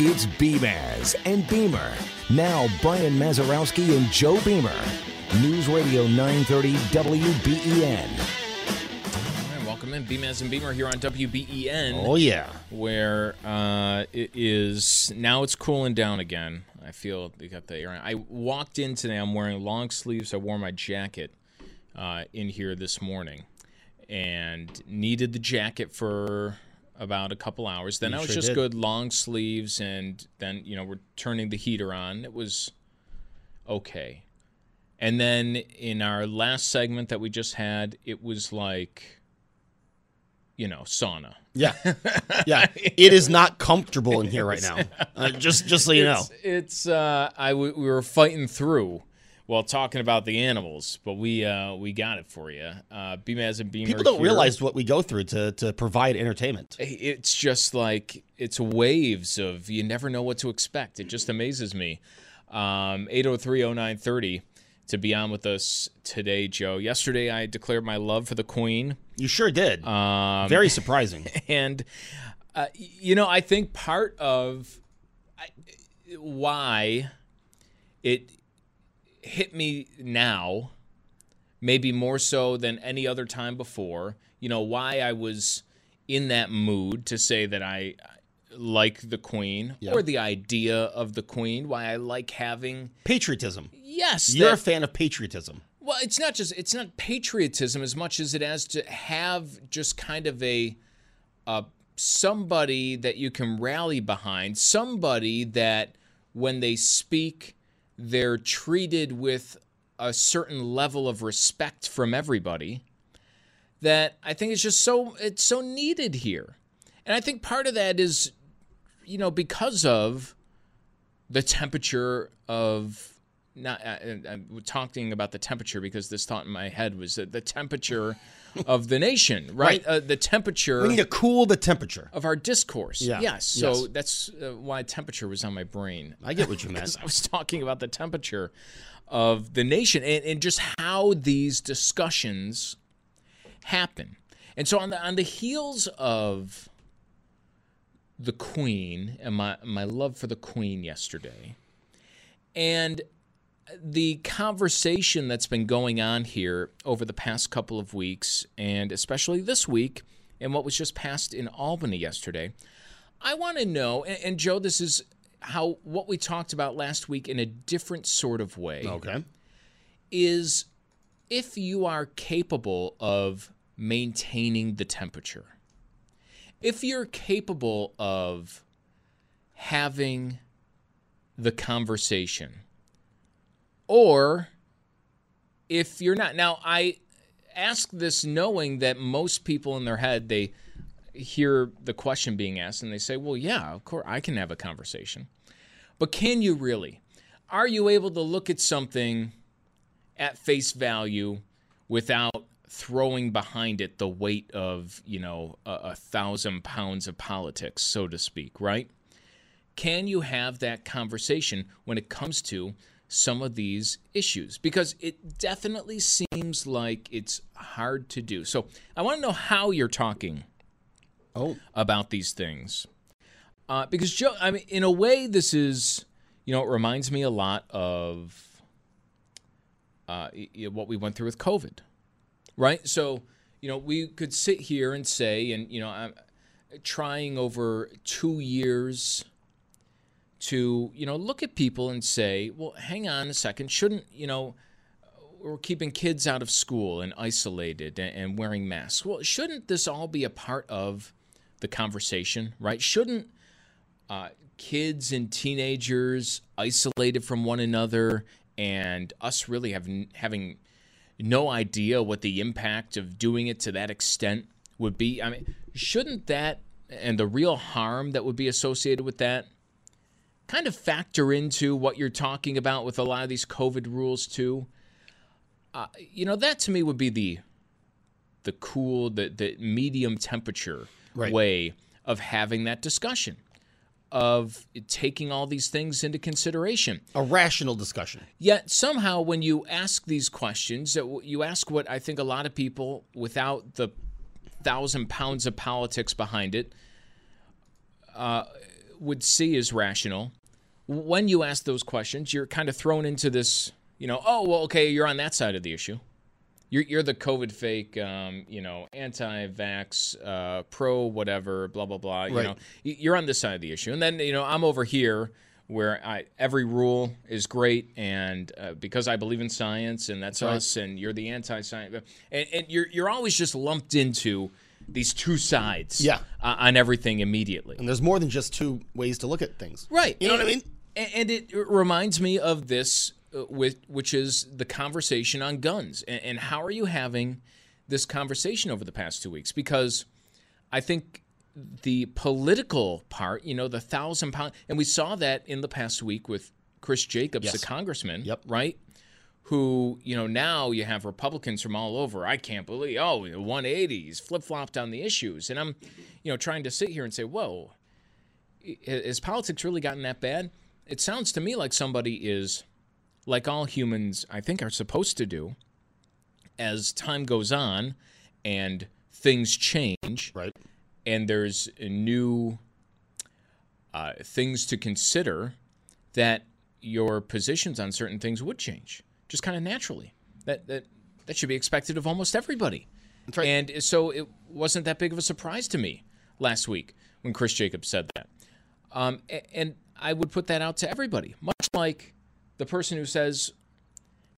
It's Beamaz and Beamer. Now, Brian Mazurowski and Joe Beamer. News Radio 930 WBEN. All right, welcome in, Beamaz and Beamer here on WBEN. Oh, yeah. Where uh, it is now it's cooling down again. I feel they got the air. I walked in today. I'm wearing long sleeves. I wore my jacket uh, in here this morning, and needed the jacket for about a couple hours. Then You I was sure just did. good, long sleeves, and then you know we're turning the heater on. It was okay. And then in our last segment that we just had, it was like, you know, sauna. Yeah, yeah. It is not comfortable in here right now. Uh, just, just so you know. It's, it's uh, I w- we were fighting through while talking about the animals, but we uh, we got it for you. Uh, Beamaz and Beamer. People don't here. realize what we go through to to provide entertainment. it's just like it's waves of you never know what to expect. It just amazes me. Um, 8030930 to be on with us today, Joe. Yesterday I declared my love for the Queen. You sure did. Um, Very surprising. and uh, you know, I think part of I, why it hit me now, maybe more so than any other time before. You know, why I was in that mood to say that I like the Queen Yeah. or the idea of the Queen. Why I like having Patriotism. yes, You're a fan of patriotism. well, it's not just it's not patriotism as much as it has to have just kind of a uh, somebody that you can rally behind, somebody that when they speak, they're treated with a certain level of respect from everybody. That I think is just so it's so needed here, and I think part of that is, you know, because of the temperature of not uh, uh, I'm talking about the temperature because this thought in my head was that the temperature of the nation, right? Right. Uh, the temperature We need to cool the temperature. of our discourse. Yeah. Yes. So Yes. that's uh, why temperature was on my brain. I get what you meant. I was talking about the temperature of the nation and, and just how these discussions happen. And so on the on the heels of the Queen and my my love for the Queen yesterday, and the conversation that's been going on here over the past couple of weeks, and especially this week, and what was just passed in Albany yesterday, I want to know, and, and Joe, this is how what we talked about last week in a different sort of way Okay. is if you are capable of maintaining the temperature, if you're capable of having the conversation, or if you're not. Now, I ask this knowing that most people in their head, they hear the question being asked and they say, well, yeah, of course, I can have a conversation. But can you really? Are you able to look at something at face value without throwing behind it the weight of, you know, a, a thousand pounds of politics, so to speak, right? Can you have that conversation when it comes to some of these issues? Because it definitely seems like it's hard to do. So I want to know how you're talking Oh. about these things. Uh, because Joe, I mean, in a way, this is, you know, it reminds me a lot of uh, what we went through with COVID, right? So, you know, we could sit here and say, and you know, I'm trying over two years to you know look at people and say, well, hang on a second, shouldn't you know? We're keeping kids out of school and isolated and, wearing masks. Well, shouldn't this all be a part of the conversation, right? Shouldn't uh, kids and teenagers isolated from one another and us really having having no idea what the impact of doing it to that extent would be. I mean, shouldn't that and the real harm that would be associated with that kind of factor into what you're talking about with a lot of these COVID rules too? Uh, you know, that to me would be the the cool, the the medium temperature Right. way of having that discussion, of taking all these things into consideration. A rational discussion. Yet somehow, when you ask these questions, you ask what I think a lot of people, without the thousand pounds of politics behind it, uh, would see as rational. When you ask those questions, you're kind of thrown into this, you know, oh, well, okay, you're on that side of the issue. You're, you're the COVID fake, um, you know, anti-vax, uh, pro whatever, blah blah blah. You know, you're on this side of the issue, and then you know I'm over here where I, every rule is great, and uh, because I believe in science, and that's Right. us, and you're the anti-science, and, and you're you're always just lumped into these two sides, Yeah. uh, on everything immediately. And there's more than just two ways to look at things. Right. You know what I mean? And it reminds me of this, uh, with which is the conversation on guns. And, and how are you having this conversation over the past two weeks? Because I think the political part, you know, the thousand pound, and we saw that in the past week with Chris Jacobs, Yes. the congressman, Yep. right? Who, you know, now you have Republicans from all over. I can't believe, oh, 180s, flip flopped on the issues. And I'm, you know, trying to sit here and say, whoa, has politics really gotten that bad? It sounds to me like somebody is, like all humans, I think, are supposed to do, as time goes on and things change, Right. and there's new uh, things to consider, that your positions on certain things would change, just kind of naturally. That that that should be expected of almost everybody. That's right. And so it wasn't that big of a surprise to me last week when Chris Jacobs said that. Um, and I would put that out to everybody, much like the person who says,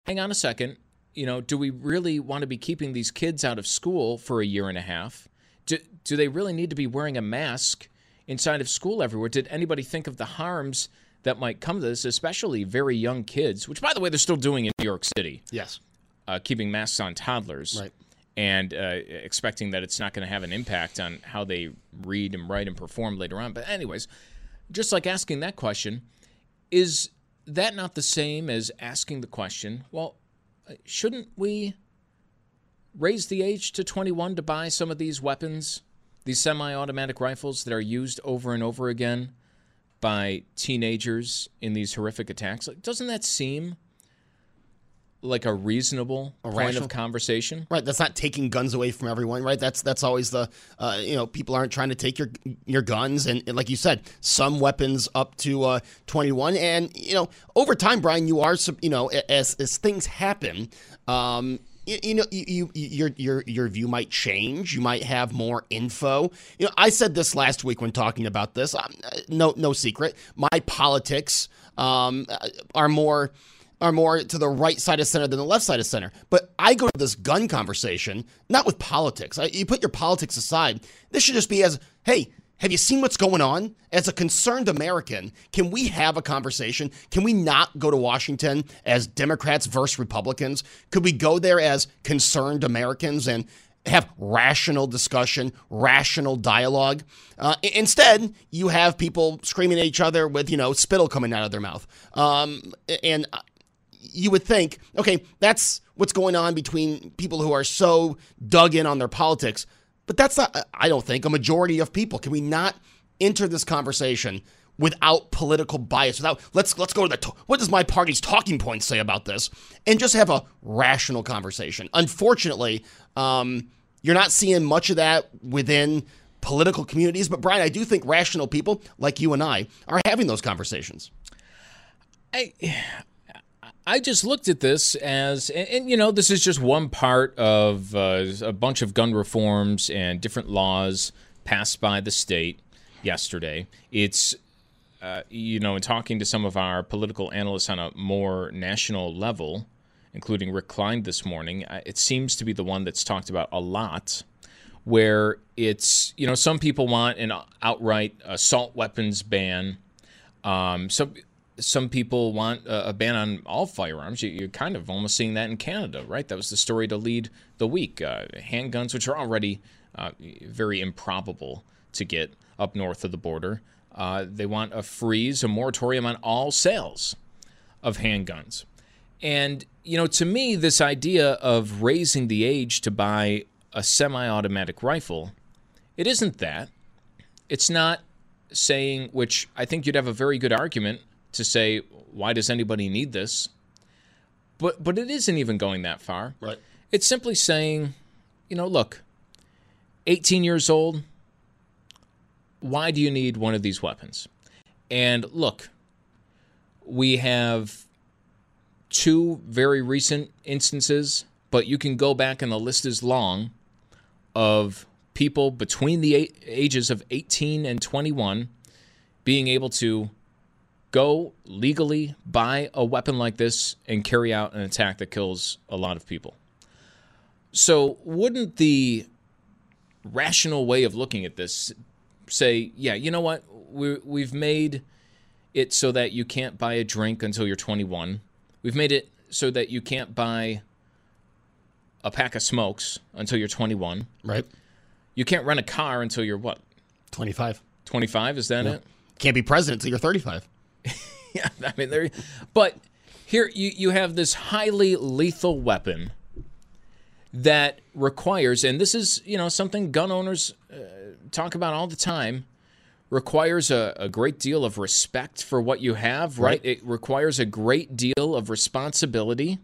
hang on a second, you know, do we really want to be keeping these kids out of school for a year and a half? Do, do they really need to be wearing a mask inside of school everywhere? Did anybody think of the harms that might come to this, especially very young kids, which, by the way, they're still doing in New York City, Yes. uh, keeping masks on toddlers Right. and uh, expecting that it's not going to have an impact on how they read and write and perform later on. But, anyways, just like asking that question, is that not the same as asking the question, well, uh, shouldn't we raise the age to 21 to buy some of these weapons, these semi automatic rifles that are used over and over again by teenagers in these horrific attacks? Like, doesn't that seem like a reasonable point of conversation? Right, that's not taking guns away from everyone, right? That's that's always the uh, you know people aren't trying to take your your guns, and, and like you said, some weapons up to uh, 21, and you know over time, Brian, you are you know as as things happen, um, you, you know you, you your your your view might change. You might have more info. You know, I said this last week when talking about this. Um, no no secret, my politics um, are more are more to the right side of center than the left side of center. But I go to this gun conversation not with politics. I, you put your politics aside. This should just be as, hey, have you seen what's going on? As a concerned American, can we have a conversation? Can we not go to Washington as Democrats versus Republicans? Could we go there as concerned Americans and have rational discussion, rational dialogue. Uh, instead, you have people screaming at each other with, you know, spittle coming out of their mouth. Um, and uh, you would think, okay, that's what's going on between people who are so dug in on their politics. But that's not, I don't think, a majority of people. Can we not enter this conversation without political bias? Without let's let's go to the what does my party's talking points say about this, and just have a rational conversation. Unfortunately, um, you're not seeing much of that within political communities. But Brian, I do think rational people like you and I are having those conversations. I I just looked at this as, and, and you know, this is just one part of uh, a bunch of gun reforms and different laws passed by the state yesterday. It's, uh, you know, in talking to some of our political analysts on a more national level, including Rick Klein this morning, uh, it seems to be the one that's talked about a lot. Where it's, you know, some people want an outright assault weapons ban. Um, some some people want a, ban on all firearms. You, are kind of almost seeing that in Canada, right? That was the story to lead the week. Uh, handguns, which are already uh, very improbable to get up north of the border, uh, they want a freeze, a moratorium on all sales of handguns. And, you know, to me, this idea of raising the age to buy a semi automatic rifle, it isn't that. It's not saying, which I think you'd have a very good argument to say, why does anybody need this? But but it isn't even going that far. Right. It's simply saying, you know, look, 18 years old, why do you need one of these weapons? And look, we have two very recent instances, but you can go back and the list is long of people between the ages of 18 and 21 being able to go legally buy a weapon like this and carry out an attack that kills a lot of people. So, wouldn't the rational way of looking at this say, yeah, you know what? we we've made it so that you can't buy a drink until you're 21. We've made it so that you can't buy a pack of smokes until you're 21. Right. You can't rent a car until you're what? 25. 25, is that yeah. it? Can't be president until you're 35. yeah, I mean, there. But here you you have this highly lethal weapon that requires, and this is you know something gun owners uh, talk about all the time. Requires a, a great deal of respect for what you have, right? right? It requires a great deal of responsibility.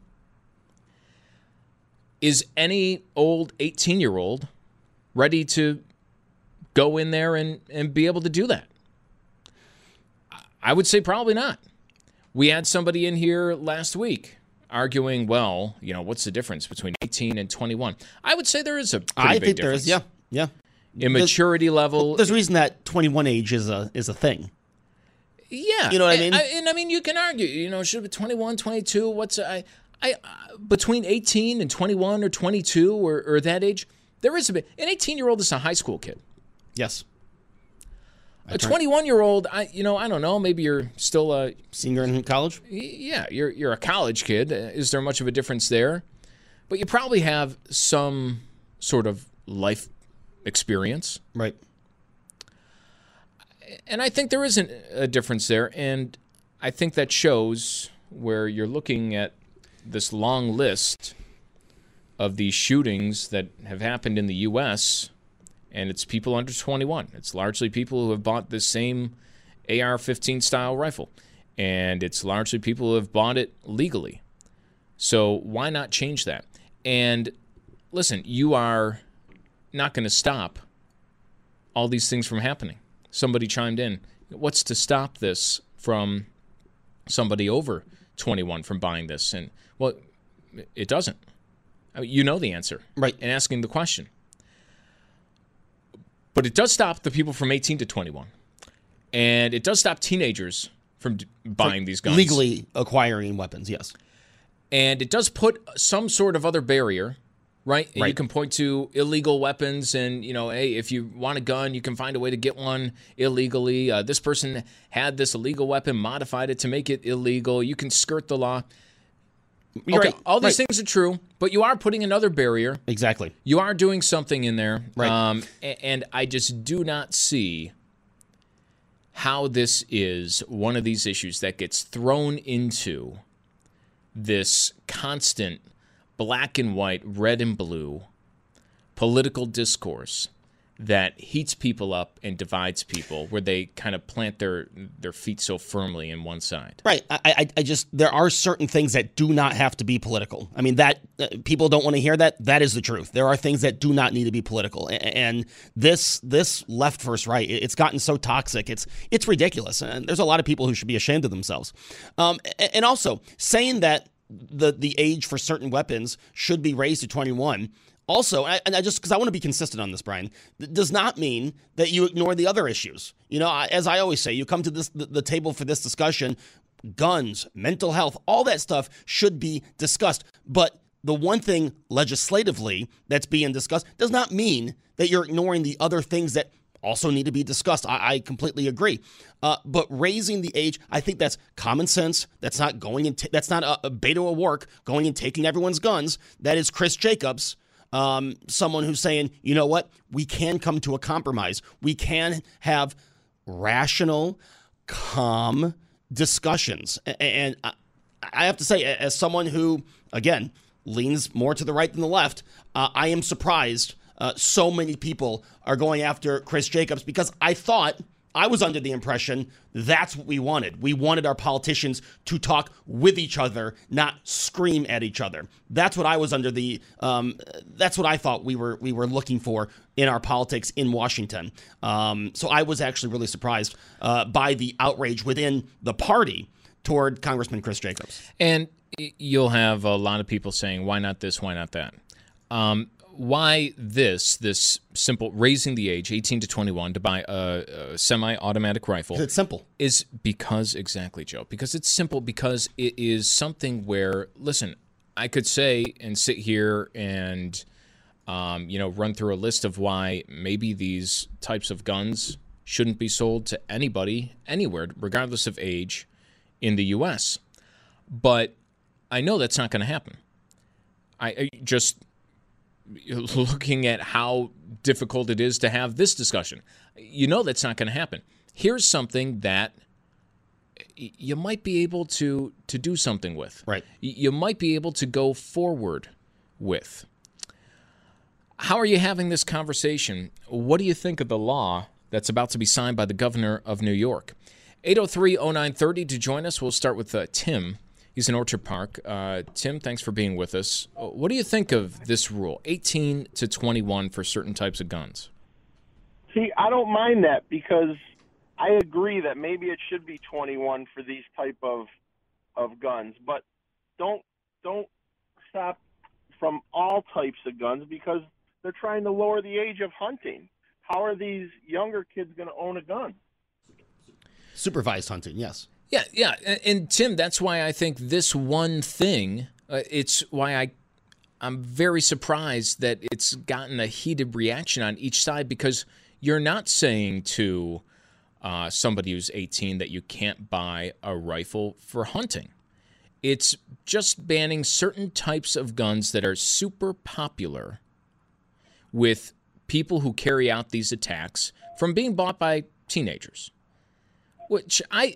Is any old 18 year old ready to go in there and, and be able to do that? I would say probably not. We had somebody in here last week arguing, well, you know, what's the difference between 18 and 21? I would say there is a I think there is, yeah, yeah. Immaturity there's, level. There's a reason that 21 age is a is a thing. Yeah, you know what I mean. And, and I mean, you can argue. You know, should it be 21, 22? What's I, I uh, between 18 and 21 or 22 or, or that age? There is a bit. An 18 year old is a high school kid. Yes a 21 year old, I you know I don't know. Maybe you're still a senior in college. Yeah, you're you're a college kid. Uh, is there much of a difference there? But you probably have some sort of life experience, right? And I think there isn't a difference there, and I think that shows where you're looking at this long list of these shootings that have happened in the U.S and it's people under 21. It's largely people who have bought the same AR 15 style rifle, and it's largely people who have bought it legally. So why not change that? And listen, you are not going to stop all these things from happening. Somebody chimed in. What's to stop this from somebody over 21 from buying this? And well, it doesn't. I mean, you know the answer, right? And asking the question. But it does stop the people from 18 to 21. And it does stop teenagers from d- buying For these guns. Legally acquiring weapons, yes. And it does put some sort of other barrier, right? right. You can point to illegal weapons and, you know, hey, if you want a gun, you can find a way to get one illegally. Uh, this person had this illegal weapon, modified it to make it illegal. You can skirt the law. You're okay, right. all these right. things are true, but you are putting another barrier. Exactly. You are doing something in there. Right. Um, and I just do not see how this is one of these issues that gets thrown into this constant black and white, red and blue political discourse that heats people up and divides people where they kind of plant their their feet so firmly in one side. Right. I i, I just there are certain things that do not have to be political. I mean that uh, people don't want to hear that. That is the truth. There are things that do not need to be political. And, this this left versus right it's gotten so toxic it's it's ridiculous. And there's a lot of people who should be ashamed of themselves. Um, and also saying that the the age for certain weapons should be raised to 21. Also, and I, and I just because I want to be consistent on this, Brian, does not mean that you ignore the other issues. You know, as I always say, you come to this the, the table for this discussion. Guns, mental health, all that stuff should be discussed. But the one thing legislatively that's being discussed does not mean that you're ignoring the other things that also need to be discussed. I, I completely agree. Uh, but raising the age, I think that's common sense. That's not going and t- that's not a, a Beto O'Rourke going and taking everyone's guns. That is Chris Jacobs, um, someone who's saying, you know what, we can come to a compromise. We can have rational, calm discussions. And I have to say, as someone who, again, leans more to the right than the left, uh, I am surprised uh, so many people are going after Chris Jacobs because I thought I was under the impression that's what we wanted. We wanted our politicians to talk with each other, not scream at each other. That's what I was under the. Um, that's what I thought we were we were looking for in our politics in Washington. Um, so I was actually really surprised uh, by the outrage within the party toward Congressman Chris Jacobs. And you'll have a lot of people saying, "Why not this? Why not that?" Um, why this this simple raising the age 18 to 21 to buy a, a semi-automatic rifle it's simple. is because exactly joe because it's simple because it is something where listen i could say and sit here and um, you know run through a list of why maybe these types of guns shouldn't be sold to anybody anywhere regardless of age in the us but i know that's not going to happen. I, I just looking at how difficult it is to have this discussion. You know that's not going to happen. Here's something that you might be able to to do something with. Right. You might be able to go forward with. How are you having this conversation? What do you think of the law that's about to be signed by the governor of New York? 803 0930 to join us. We'll start with uh, Tim He's in Orchard Park. Uh, Tim, thanks for being with us. Uh, what do you think of this rule, 18 to 21 for certain types of guns? See, I don't mind that because I agree that maybe it should be 21 for these type of of guns, but don't don't stop from all types of guns because they're trying to lower the age of hunting. How are these younger kids going to own a gun? Supervised hunting, yes. Yeah, yeah, and, Tim, that's why I think this one thing. Uh, it's why I, I'm very surprised that it's gotten a heated reaction on each side because you're not saying to uh, somebody who's 18 that you can't buy a rifle for hunting. It's just banning certain types of guns that are super popular with people who carry out these attacks from being bought by teenagers. Which I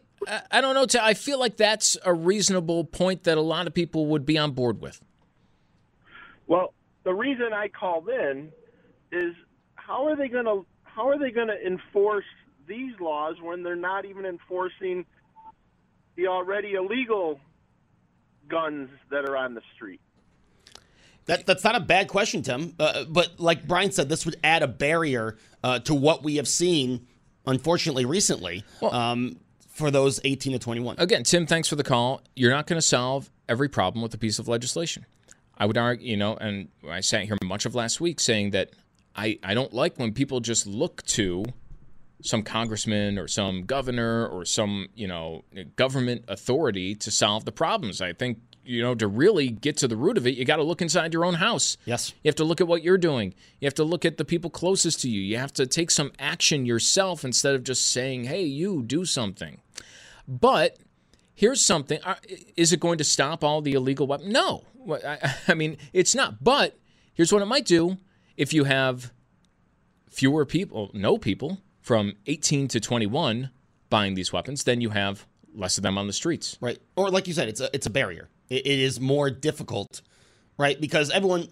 I don't know. I feel like that's a reasonable point that a lot of people would be on board with. Well, the reason I called in is how are they going to how are they going to enforce these laws when they're not even enforcing the already illegal guns that are on the street? That, that's not a bad question, Tim. Uh, but like Brian said, this would add a barrier uh, to what we have seen, unfortunately, recently. Well, um, for those 18 to 21. Again, Tim, thanks for the call. You're not going to solve every problem with a piece of legislation. I would argue, you know, and I sat here much of last week saying that I, I don't like when people just look to some congressman or some governor or some, you know, government authority to solve the problems. I think you know, to really get to the root of it, you got to look inside your own house. Yes. You have to look at what you're doing. You have to look at the people closest to you. You have to take some action yourself instead of just saying, hey, you do something. But here's something uh, is it going to stop all the illegal weapons? No. I mean, it's not. But here's what it might do if you have fewer people, no people from 18 to 21 buying these weapons, then you have less of them on the streets. Right. Or like you said, it's a it's a barrier it is more difficult, right? Because everyone,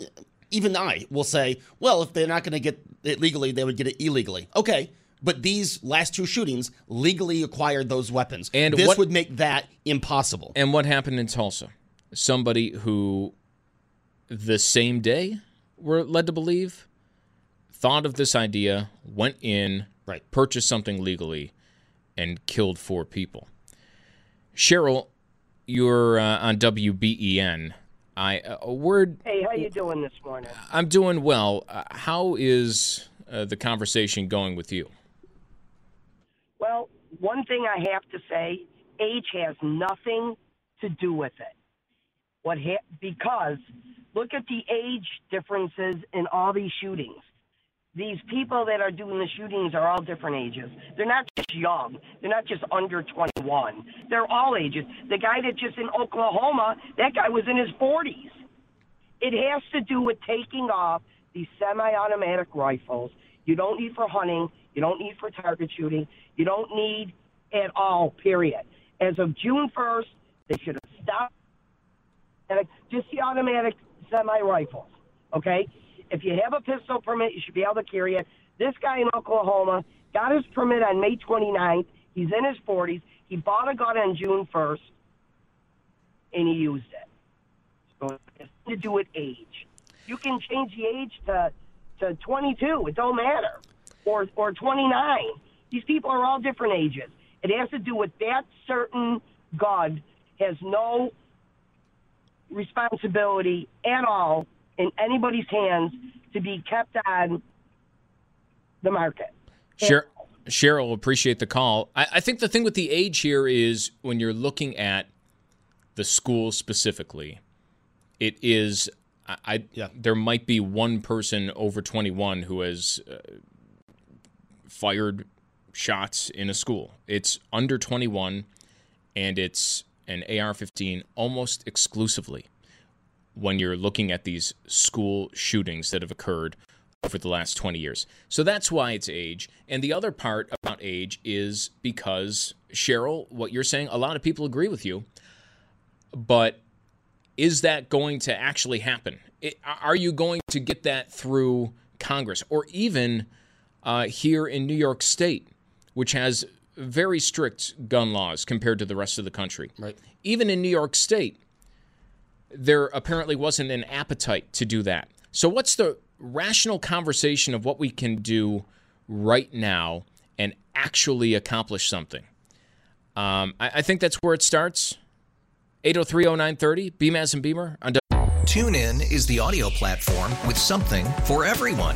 even I, will say, well, if they're not going to get it legally, they would get it illegally. Okay. But these last two shootings legally acquired those weapons. And this what, would make that impossible. And what happened in Tulsa? Somebody who the same day we're led to believe thought of this idea, went in, right. purchased something legally, and killed four people. Cheryl, you're uh, on WBEN. I uh, a word. Hey, how you doing this morning? I'm doing well. Uh, how is uh, the conversation going with you? Well, one thing I have to say, age has nothing to do with it. What ha- because look at the age differences in all these shootings. These people that are doing the shootings are all different ages. They're not just young. They're not just under 21. They're all ages. The guy that just in Oklahoma, that guy was in his 40s. It has to do with taking off these semi-automatic rifles. You don't need for hunting. You don't need for target shooting. You don't need at all. Period. As of June 1st, they should have stopped just the automatic semi rifles. Okay? If you have a pistol permit, you should be able to carry it. This guy in Oklahoma got his permit on May 29th. He's in his 40s. He bought a gun on June 1st, and he used it. So it's to do with age. You can change the age to to 22. It don't matter, or or 29. These people are all different ages. It has to do with that certain God has no responsibility at all in anybody's hands to be kept on the market. Sure. Cheryl, appreciate the call. I, I, think the thing with the age here is when you're looking at the school specifically, it is. I, I yeah. there might be one person over 21 who has uh, fired shots in a school. It's under 21, and it's an AR-15 almost exclusively when you're looking at these school shootings that have occurred over the last 20 years. So that's why it's age. And the other part about age is because, Cheryl, what you're saying, a lot of people agree with you. But is that going to actually happen? It, are you going to get that through Congress or even uh, here in New York State, which has very strict gun laws compared to the rest of the country? Right. Even in New York State, there apparently wasn't an appetite to do that. So, what's the rational conversation of what we can do right now and actually accomplish something? Um, I, I, think that's where it starts. 8030930, Beamaz and Beamer. On TuneIn is the audio platform with something for everyone.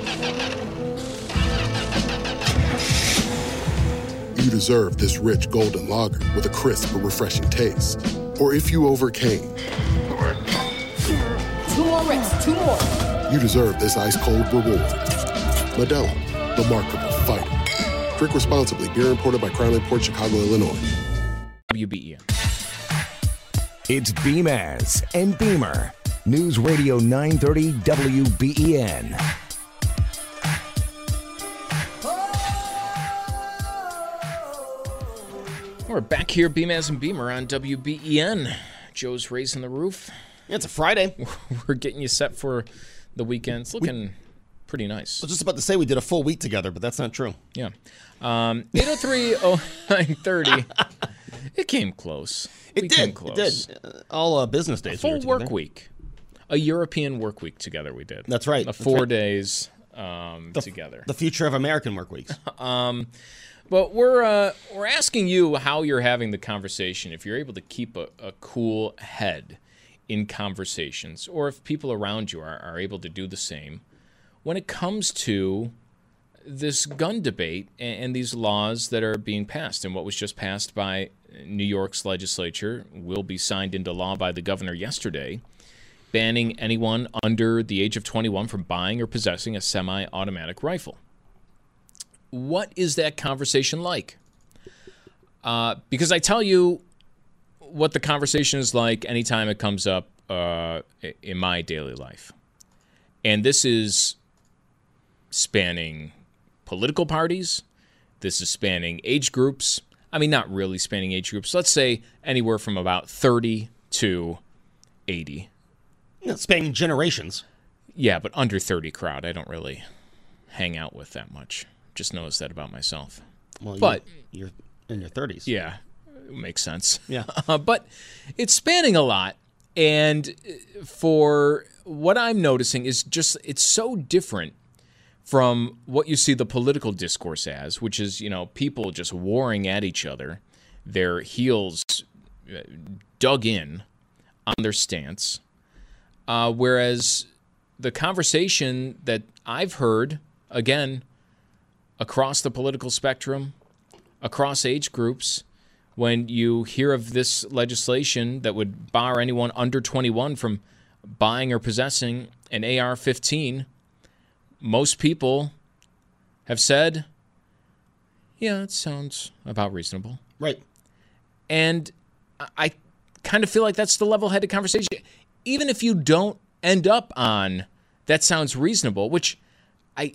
deserve this rich golden lager with a crisp but refreshing taste. Or if you overcame. Two more reps, two more. You deserve this ice cold reward. Modelo, the Markable Fighter. Drink responsibly. Beer imported by Crown Imports Chicago, Illinois. WBEN. It's Beamaz and Beamer. News Radio 930 WBEN. We're back here, Beamaz and Beamer on WBEN. Joe's raising the roof. Yeah, it's a Friday. We're getting you set for the weekend. It's looking we, pretty nice. I was just about to say we did a full week together, but that's not true. Yeah. Um, 803 It came close. It we did. Close. It did. Uh, all uh, business days. A full we work week. A European work week together we did. That's right. A four right. days um, the, together. The future of American work weeks. um, but we're uh, we're asking you how you're having the conversation. If you're able to keep a, a cool head in conversations, or if people around you are, are able to do the same when it comes to this gun debate and, and these laws that are being passed. And what was just passed by New York's legislature will be signed into law by the governor yesterday, banning anyone under the age of 21 from buying or possessing a semi automatic rifle. What is that conversation like? Uh, because I tell you what the conversation is like anytime it comes up uh, in my daily life. And this is spanning political parties, this is spanning age groups. I mean, not really spanning age groups. Let's say anywhere from about 30 to 80. You spanning generations. Yeah, but under 30 crowd, I don't really hang out with that much. Just notice that about myself. Well, but you're, you're in your 30s. Yeah, makes sense. Yeah. Uh, but it's spanning a lot. And for what I'm noticing is just it's so different from what you see the political discourse as, which is, you know, people just warring at each other, their heels uh, dug in on their stance. Uh, whereas the conversation that I've heard, again, across the political spectrum, across age groups, when you hear of this legislation that would bar anyone under 21 from buying or possessing an AR 15, most people have said, yeah, it sounds about reasonable. Right. And I kind of feel like that's the level headed conversation. Even if you don't end up on that sounds reasonable, which I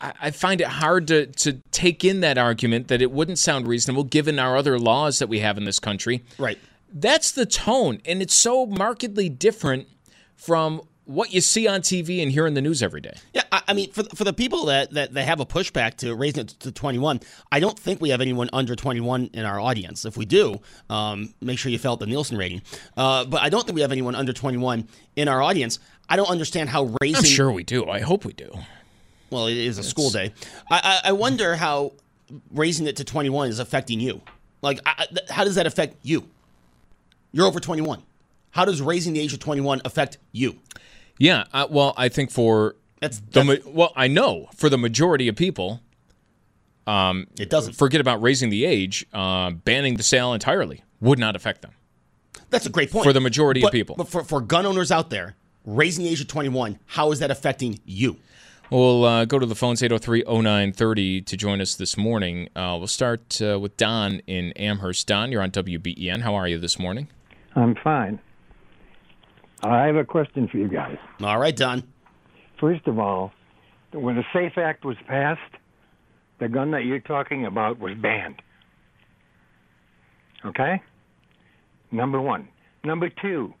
I find it hard to, to take in that argument that it wouldn't sound reasonable given our other laws that we have in this country. Right. That's the tone, and it's so markedly different from what you see on TV and hear in the news every day. Yeah, I, I mean, for for the people that, that that have a pushback to raising it to 21, I don't think we have anyone under 21 in our audience. If we do, um, make sure you felt the Nielsen rating. Uh, but I don't think we have anyone under 21 in our audience. I don't understand how raising. I'm sure we do. I hope we do. Well, it is a school day. I, I, I wonder how raising it to 21 is affecting you. Like, I, how does that affect you? You're over 21. How does raising the age of 21 affect you? Yeah, uh, well, I think for that's, the ma- well, I know for the majority of people, um, it doesn't. Forget about raising the age. Uh, banning the sale entirely would not affect them. That's a great point for the majority but, of people. But for, for gun owners out there, raising the age of 21, how is that affecting you? We'll uh, go to the phones 803 0930 to join us this morning. Uh, we'll start uh, with Don in Amherst. Don, you're on WBEN. How are you this morning? I'm fine. I have a question for you guys. All right, Don. First of all, when the SAFE Act was passed, the gun that you're talking about was banned. Okay? Number one. Number two,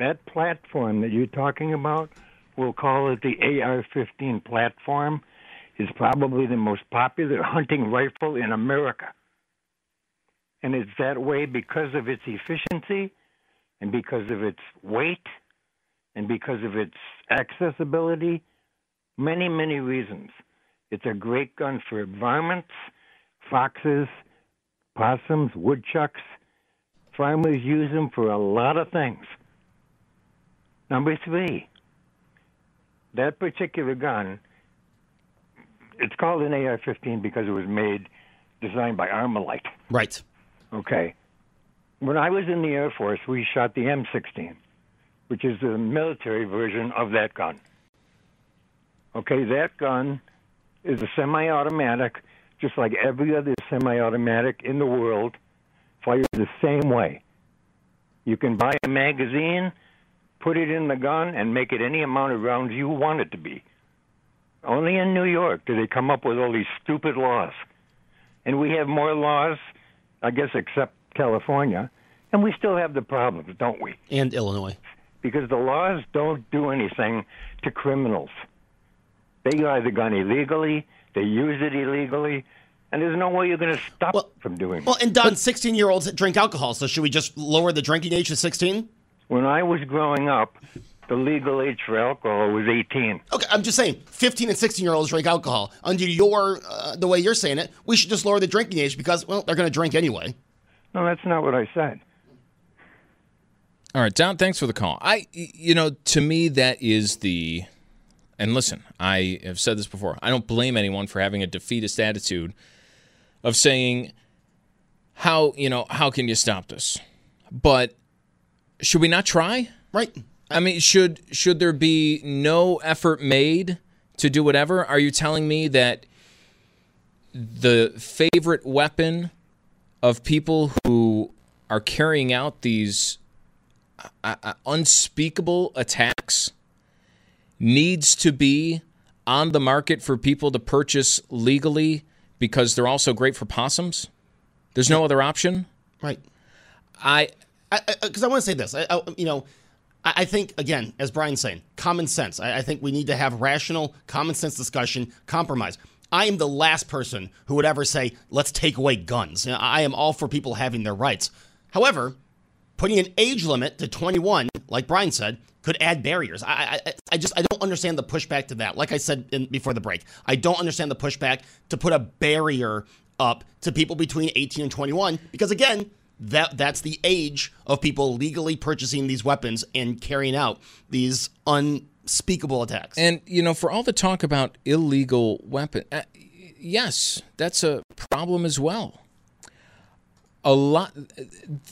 that platform that you're talking about, we'll call it the AR 15 platform, is probably the most popular hunting rifle in America. And it's that way because of its efficiency and because of its weight and because of its accessibility. Many, many reasons. It's a great gun for varmints, foxes, possums, woodchucks. Farmers use them for a lot of things. Number three, that particular gun, it's called an AR 15 because it was made, designed by Armalite. Right. Okay. When I was in the Air Force, we shot the M16, which is the military version of that gun. Okay, that gun is a semi automatic, just like every other semi automatic in the world, fires the same way. You can buy a magazine, put it in the gun, and make it any amount of rounds you want it to be. Only in New York do they come up with all these stupid laws. And we have more laws, I guess, except California, and we still have the problems, don't we? And Illinois. Because the laws don't do anything to criminals. They buy the gun illegally, they use it illegally, and there's no way you're going to stop well, from doing it. Well, and Don, 16 year olds drink alcohol, so should we just lower the drinking age to 16? When I was growing up, the legal age for alcohol was 18. Okay, I'm just saying, 15 and 16 year olds drink alcohol. Under your, uh, the way you're saying it, we should just lower the drinking age because, well, they're going to drink anyway. No, that's not what I said. All right, Don, thanks for the call. I, you know, to me, that is the and listen, I have said this before. I don't blame anyone for having a defeatist attitude of saying, "How you know how can you stop this?" But should we not try? Right. I mean, should should there be no effort made to do whatever? Are you telling me that the favorite weapon of people who are carrying out these uh, uh, unspeakable attacks needs to be on the market for people to purchase legally because they're also great for possums? There's no other option? Right. I because I, I, uh, want to say this. I, I you know, I, I, think again, as Brian's saying, common sense. I, I think we need to have rational, common sense discussion, compromise. I am the last person who would ever say, "Let's take away guns." You know, I am all for people having their rights. However, putting an age limit to 21, like Brian said, could add barriers. I, I, I just I don't understand the pushback to that. Like I said in, before the break, I don't understand the pushback to put a barrier up to people between 18 and 21 because again, that that's the age of people legally purchasing these weapons and carrying out these unspeakable attacks. And you know, for all the talk about illegal weapon, uh, yes, that's a problem as well. A lot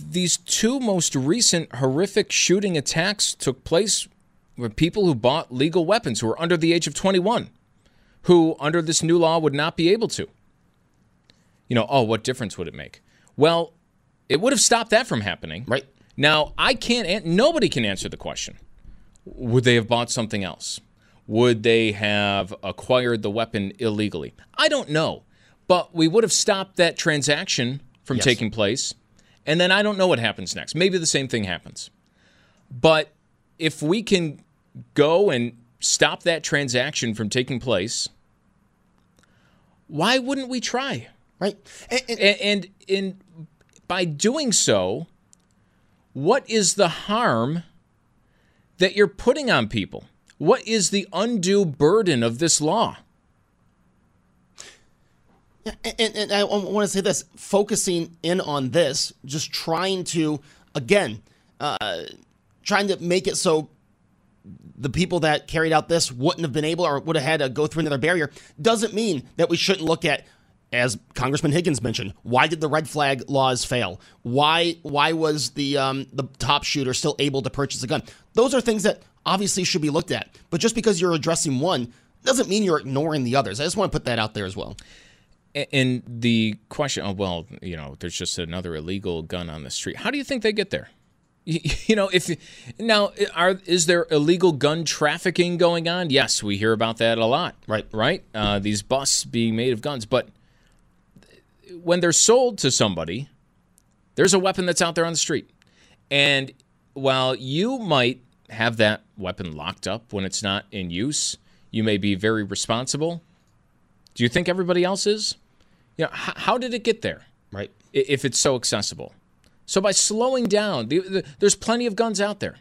these two most recent horrific shooting attacks took place with people who bought legal weapons who were under the age of 21 who under this new law would not be able to. You know, oh, what difference would it make? Well, it would have stopped that from happening. Right. Now, I can't, nobody can answer the question. Would they have bought something else? Would they have acquired the weapon illegally? I don't know. But we would have stopped that transaction from yes. taking place. And then I don't know what happens next. Maybe the same thing happens. But if we can go and stop that transaction from taking place, why wouldn't we try? Right. And, and, and in by doing so, what is the harm that you're putting on people? What is the undue burden of this law? Yeah, and, and I want to say this focusing in on this, just trying to, again, uh, trying to make it so the people that carried out this wouldn't have been able or would have had to go through another barrier doesn't mean that we shouldn't look at as Congressman Higgins mentioned, why did the red flag laws fail? Why why was the um, the Tops shooter still able to purchase a gun? Those are things that obviously should be looked at. But just because you're addressing one doesn't mean you're ignoring the others. I just want to put that out there as well. And the question, oh well, you know, there's just another illegal gun on the street. How do you think they get there? You know, if now are is there illegal gun trafficking going on? Yes, we hear about that a lot. Right, right. Uh, these busts being made of guns, but when they're sold to somebody, there's a weapon that's out there on the street. And while you might have that weapon locked up when it's not in use, you may be very responsible. Do you think everybody else is? You know, h- how did it get there? Right. If it's so accessible. So by slowing down, the, the, there's plenty of guns out there.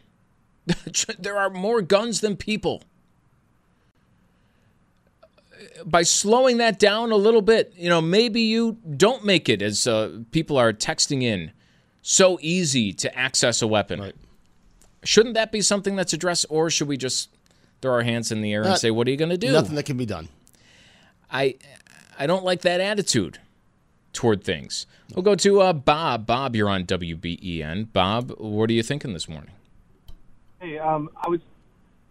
there are more guns than people by slowing that down a little bit, you know, maybe you don't make it as uh, people are texting in so easy to access a weapon. Right. Shouldn't that be something that's addressed, or should we just throw our hands in the air Not, and say, "What are you going to do?" Nothing that can be done. I I don't like that attitude toward things. We'll go to uh, Bob. Bob, you're on WBEN. Bob, what are you thinking this morning? Hey, um, I was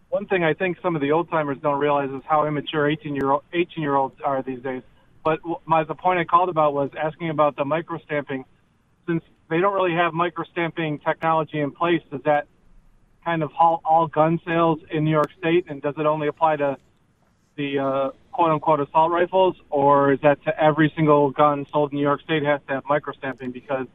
one thing I think some of the old timers don't realize is how immature 18 year old 18 year olds are these days. But my the point I called about was asking about the micro stamping. Since they don't really have micro stamping technology in place, does that kind of halt all gun sales in New York State? And does it only apply to the uh, quote unquote assault rifles, or is that to every single gun sold in New York State has to have micro stamping because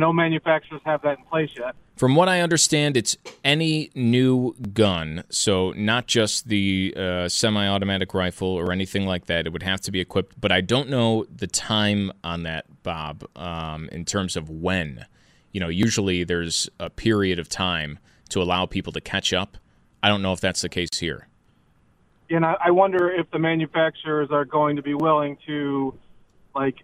no manufacturers have that in place yet? From what I understand, it's any new gun, so not just the uh, semi-automatic rifle or anything like that. It would have to be equipped, but I don't know the time on that, Bob. Um, in terms of when, you know, usually there's a period of time to allow people to catch up. I don't know if that's the case here. And I wonder if the manufacturers are going to be willing to, like,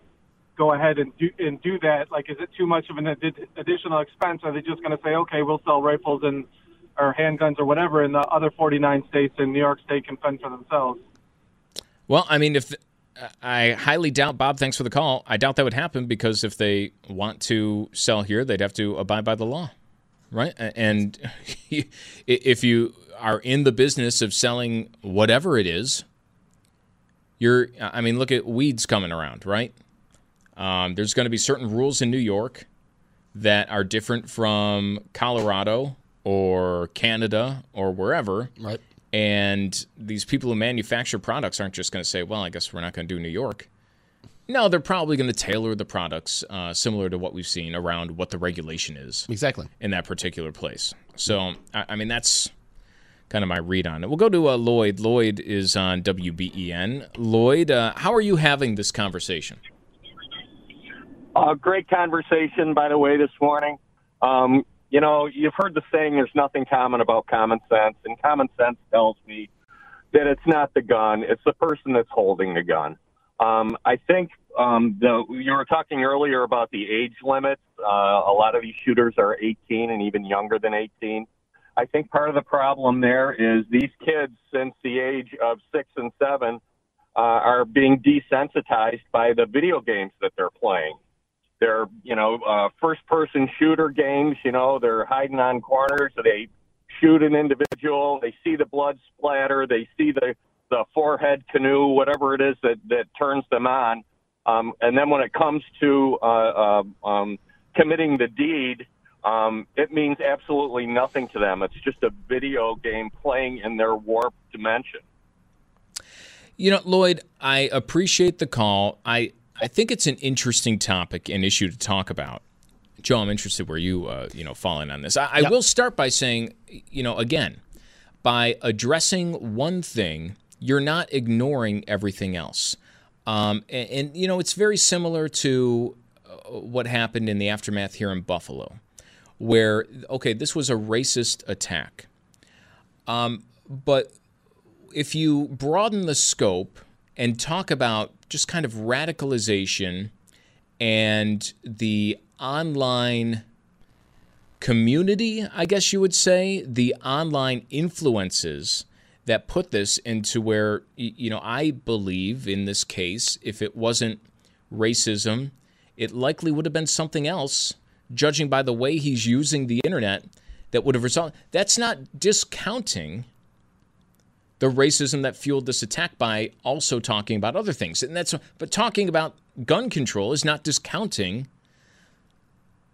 go ahead and do and do that? Like, is it too much of an ad- additional expense? Are they just going to say, okay, we'll sell rifles and or handguns or whatever, and the other 49 states in New York State can fend for themselves. Well, I mean, if I highly doubt, Bob, thanks for the call. I doubt that would happen because if they want to sell here, they'd have to abide by the law, right? And if you are in the business of selling whatever it is, you're, I mean, look at weeds coming around, right? Um, there's going to be certain rules in New York that are different from Colorado or Canada or wherever. Right. And these people who manufacture products aren't just going to say, well, I guess we're not going to do New York. No, they're probably going to tailor the products uh, similar to what we've seen around what the regulation is. Exactly. In that particular place. So, I, I mean, that's kind of my read on it. We'll go to uh, Lloyd. Lloyd is on WBEN. Lloyd, uh, how are you having this conversation? Uh, great conversation, by the way, this morning. Um, you know, you've heard the saying, there's nothing common about common sense, and common sense tells me that it's not the gun, it's the person that's holding the gun. Um, I think um, the, you were talking earlier about the age limits. Uh, a lot of these shooters are 18 and even younger than 18. I think part of the problem there is these kids, since the age of six and seven, uh, are being desensitized by the video games that they're playing. They're, you know, uh, first person shooter games, you know, they're hiding on corners. They shoot an individual. They see the blood splatter. They see the, the forehead canoe, whatever it is that, that turns them on. Um, and then when it comes to uh, uh, um, committing the deed, um, it means absolutely nothing to them. It's just a video game playing in their warped dimension. You know, Lloyd, I appreciate the call. I I think it's an interesting topic and issue to talk about. Joe, I'm interested where you uh, you know fall in on this. I, I yep. will start by saying, you know, again, by addressing one thing, you're not ignoring everything else. Um, and, and, you know, it's very similar to uh, what happened in the aftermath here in Buffalo, where okay, this was a racist attack. Um, but if you broaden the scope and talk about just kind of radicalization and the online community, I guess you would say, the online influences that put this into where, you know, I believe in this case, if it wasn't racism, it likely would have been something else, judging by the way he's using the internet, that would have resulted. That's not discounting the racism that fueled this attack by also talking about other things. And that's but talking about gun control is not discounting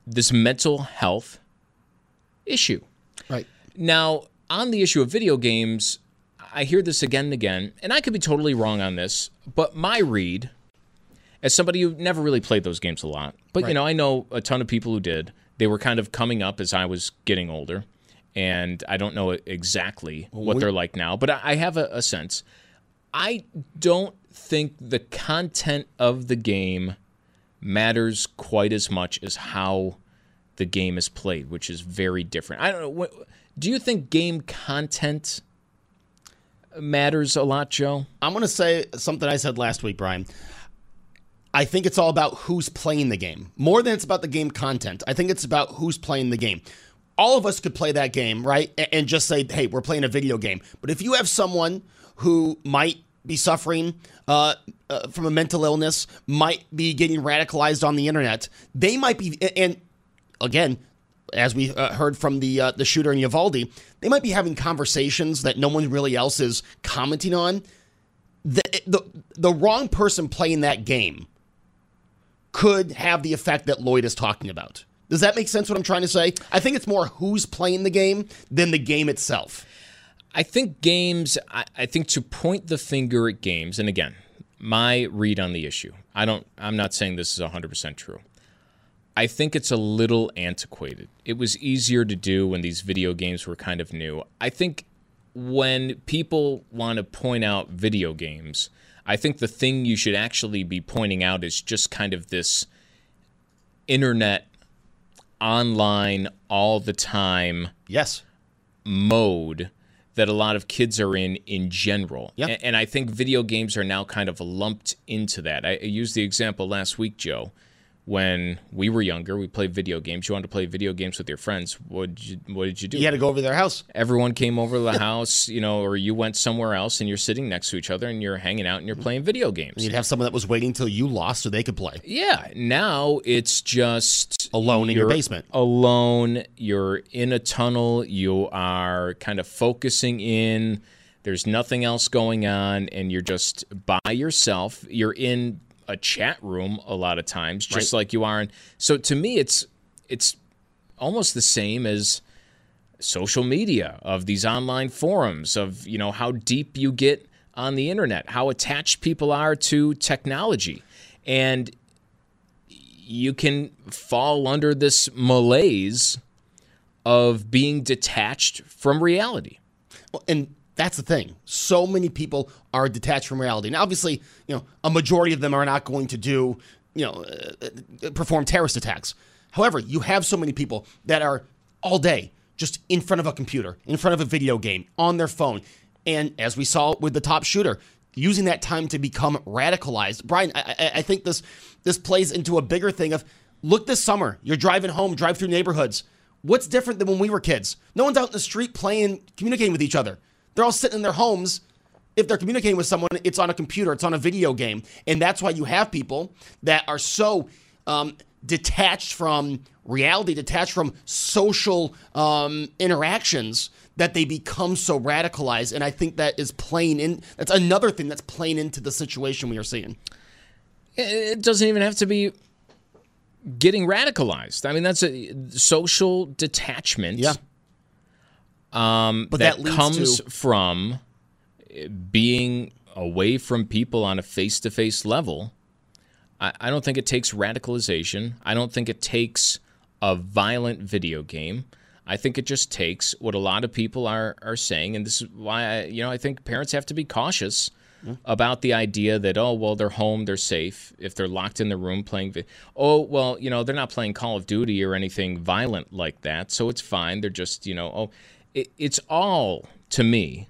this mental health issue. Right. Now, on the issue of video games, I hear this again and again, and I could be totally wrong on this, but my read as somebody who never really played those games a lot, but right. you know, I know a ton of people who did. They were kind of coming up as I was getting older and I don't know exactly what they're like now, but I have a, a sense. I don't think the content of the game matters quite as much as how the game is played, which is very different. I don't know. What, do you think game content matters a lot, Joe? I'm going to say something I said last week, Brian. I think it's all about who's playing the game. More than it's about the game content. I think it's about who's playing the game all of us could play that game, right? And just say, hey, we're playing a video game. But if you have someone who might be suffering uh, uh, from a mental illness, might be getting radicalized on the internet, they might be, and again, as we uh, heard from the uh, the shooter in Uvalde, they might be having conversations that no one really else is commenting on. The, the the wrong person playing that game could have the effect that Lloyd is talking about. Does that make sense what I'm trying to say? I think it's more who's playing the game than the game itself. I think games, I, I think to point the finger at games, and again, my read on the issue, I don't, I'm not saying this is 100% true. I think it's a little antiquated. It was easier to do when these video games were kind of new. I think when people want to point out video games, I think the thing you should actually be pointing out is just kind of this internet online all the time yes mode that a lot of kids are in in general. Yep. And, I think video games are now kind of lumped into that. I, used the example last week, Joe, when we were younger, we played video games. You wanted to play video games with your friends. What did you, what did you do? You had to go over to their house. Everyone came over to the house, you know, or you went somewhere else and you're sitting next to each other and you're hanging out and you're playing video games. And you'd have someone that was waiting until you lost so they could play. Yeah. Now it's just alone in your basement. Alone. You're in a tunnel. You are kind of focusing in. There's nothing else going on, and you're just by yourself. You're in a chat room a lot of times, just Right. like you are And So to me, it's it's almost the same as social media of these online forums of you know how deep you get on the internet, how attached people are to technology, and you can fall under this malaise of being detached from reality. Well, and that's the thing. So many people are detached from reality. Now, obviously, you know, a majority of them are not going to do, you know, uh, uh, perform terrorist attacks. However, you have so many people that are all day just in front of a computer, in front of a video game, on their phone, and as we saw with the Tops shooter, using that time to become radicalized. Brian, I, I, I think this this plays into a bigger thing of look this summer. You're driving home, drive through neighborhoods. What's different than when we were kids? No one's out in the street playing, communicating with each other. They're all sitting in their homes. If they're communicating with someone, it's on a computer, it's on a video game. And that's why you have people that are so um, detached from reality, detached from social um, interactions, that they become so radicalized. And I think that is playing in, that's another thing that's playing into the situation we are seeing. It doesn't even have to be getting radicalized. I mean, that's a social detachment. Yeah. Um, But that, that comes to- from being away from people on a face-to-face level. I, I don't think it takes radicalization. I don't think it takes a violent video game. I think it just takes what a lot of people are are saying, and this is why I, you know I think parents have to be cautious about the idea that oh well they're home they're safe if they're locked in the room playing. Vi- oh well you know they're not playing Call of Duty or anything violent like that, so it's fine. They're just you know oh it, it's all to me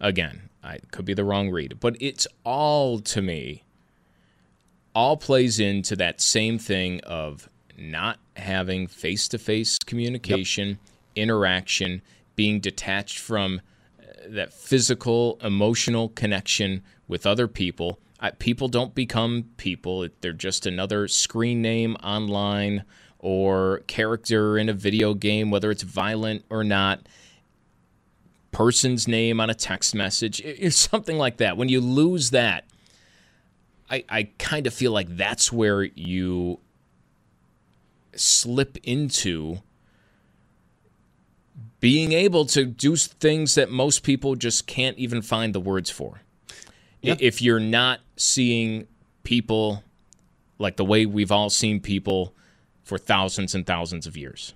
again I could be the wrong read, but it's all to me all plays into that same thing of not having face to face communication, interaction, being detached from uh, that physical, emotional connection with other people. I, people don't become people, they're just another screen name online or character in a video game, whether it's violent or not. Person's name on a text message, it's something like that. When you lose that, I, I kind of feel like that's where you slip into being able to do things that most people just can't even find the words for. If you're not seeing people like the way we've all seen people for thousands and thousands of years.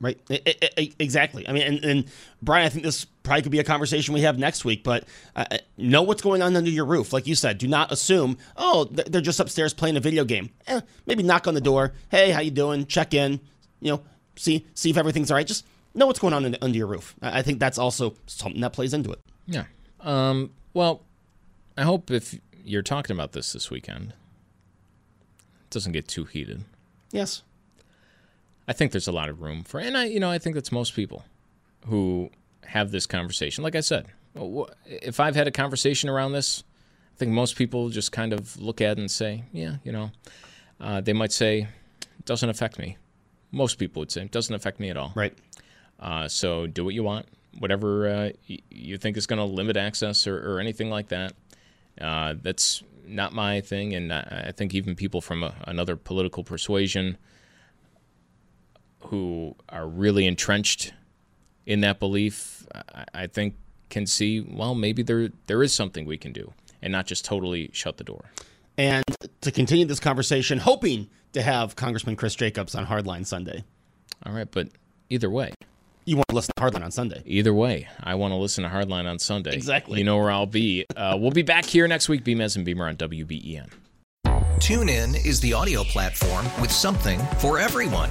Right. I- I- I- exactly. I mean, and, and Brian, I think this probably could be a conversation we have next week. But uh, uh, know what's going on under your roof. Like you said, do not assume. Oh, they're just upstairs playing a video game. Eh, maybe knock on the door. Hey, how you doing? Check in. You know, see see if everything's all right. Just know what's going on under, under your roof. I I think that's also something that plays into it. Yeah. Um, well, I hope if you're talking about this this weekend, it doesn't get too heated. Yes. I think there's a lot of room for, and I, you know, I think that's most people who have this conversation. Like I said, if I've had a conversation around this, I think most people just kind of look at it and say, yeah, you know, uh, they might say, it doesn't affect me. Most people would say, it doesn't affect me at all. Right. Uh, so do what you want, whatever uh, y- you think is going to limit access or, or anything like that. Uh, that's not my thing, and I, I think even people from a, another political persuasion who are really entrenched in that belief, I, I think can see well maybe there there is something we can do, and not just totally shut the door. And to continue this conversation, hoping to have Congressman Chris Jacobs on Hardline Sunday. All right, but either way, you want to listen to Hardline on Sunday. Either way, I want to listen to Hardline on Sunday. Exactly. You know where I'll be. Uh, we'll be back here next week, Beamez and Beamer on WBEN. Tune in is the audio platform with something for everyone.